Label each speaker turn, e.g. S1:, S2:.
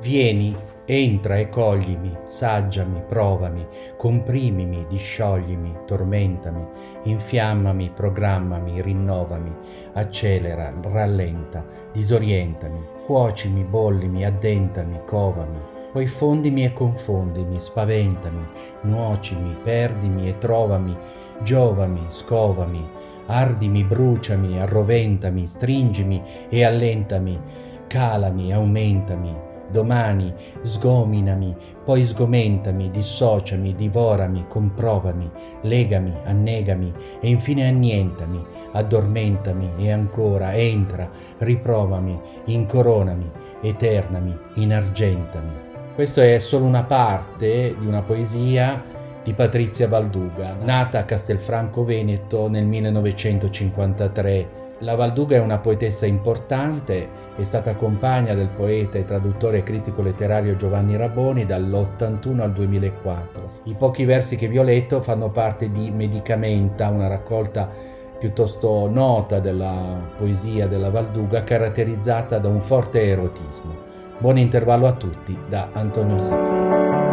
S1: Vieni, entra e coglimi, saggiami, provami, comprimimi, discioglimi, tormentami, infiammami, programmami, rinnovami, accelera, rallenta, disorientami, cuocimi, bollimi, addentami, covami, poi fondimi e confondimi, spaventami, nuocimi, perdimi e trovami, giovami, scovami, ardimi, bruciami, arroventami, stringimi e allentami, calami, aumentami, domani sgominami, poi sgomentami, dissociami, divorami, comprovami, legami, annegami e infine annientami, addormentami e ancora entra, riprovami, incoronami, eternami, inargentami. Questa è solo una parte di una poesia di Patrizia Valduga, nata a Castelfranco Veneto nel 1953 la Valduga è una poetessa importante, è stata compagna del poeta e traduttore critico letterario Giovanni Raboni dall'81 al 2004. I pochi versi che vi ho letto fanno parte di Medicamenta, una raccolta piuttosto nota della poesia della Valduga caratterizzata da un forte erotismo. Buon intervallo a tutti da Antonio Sixto.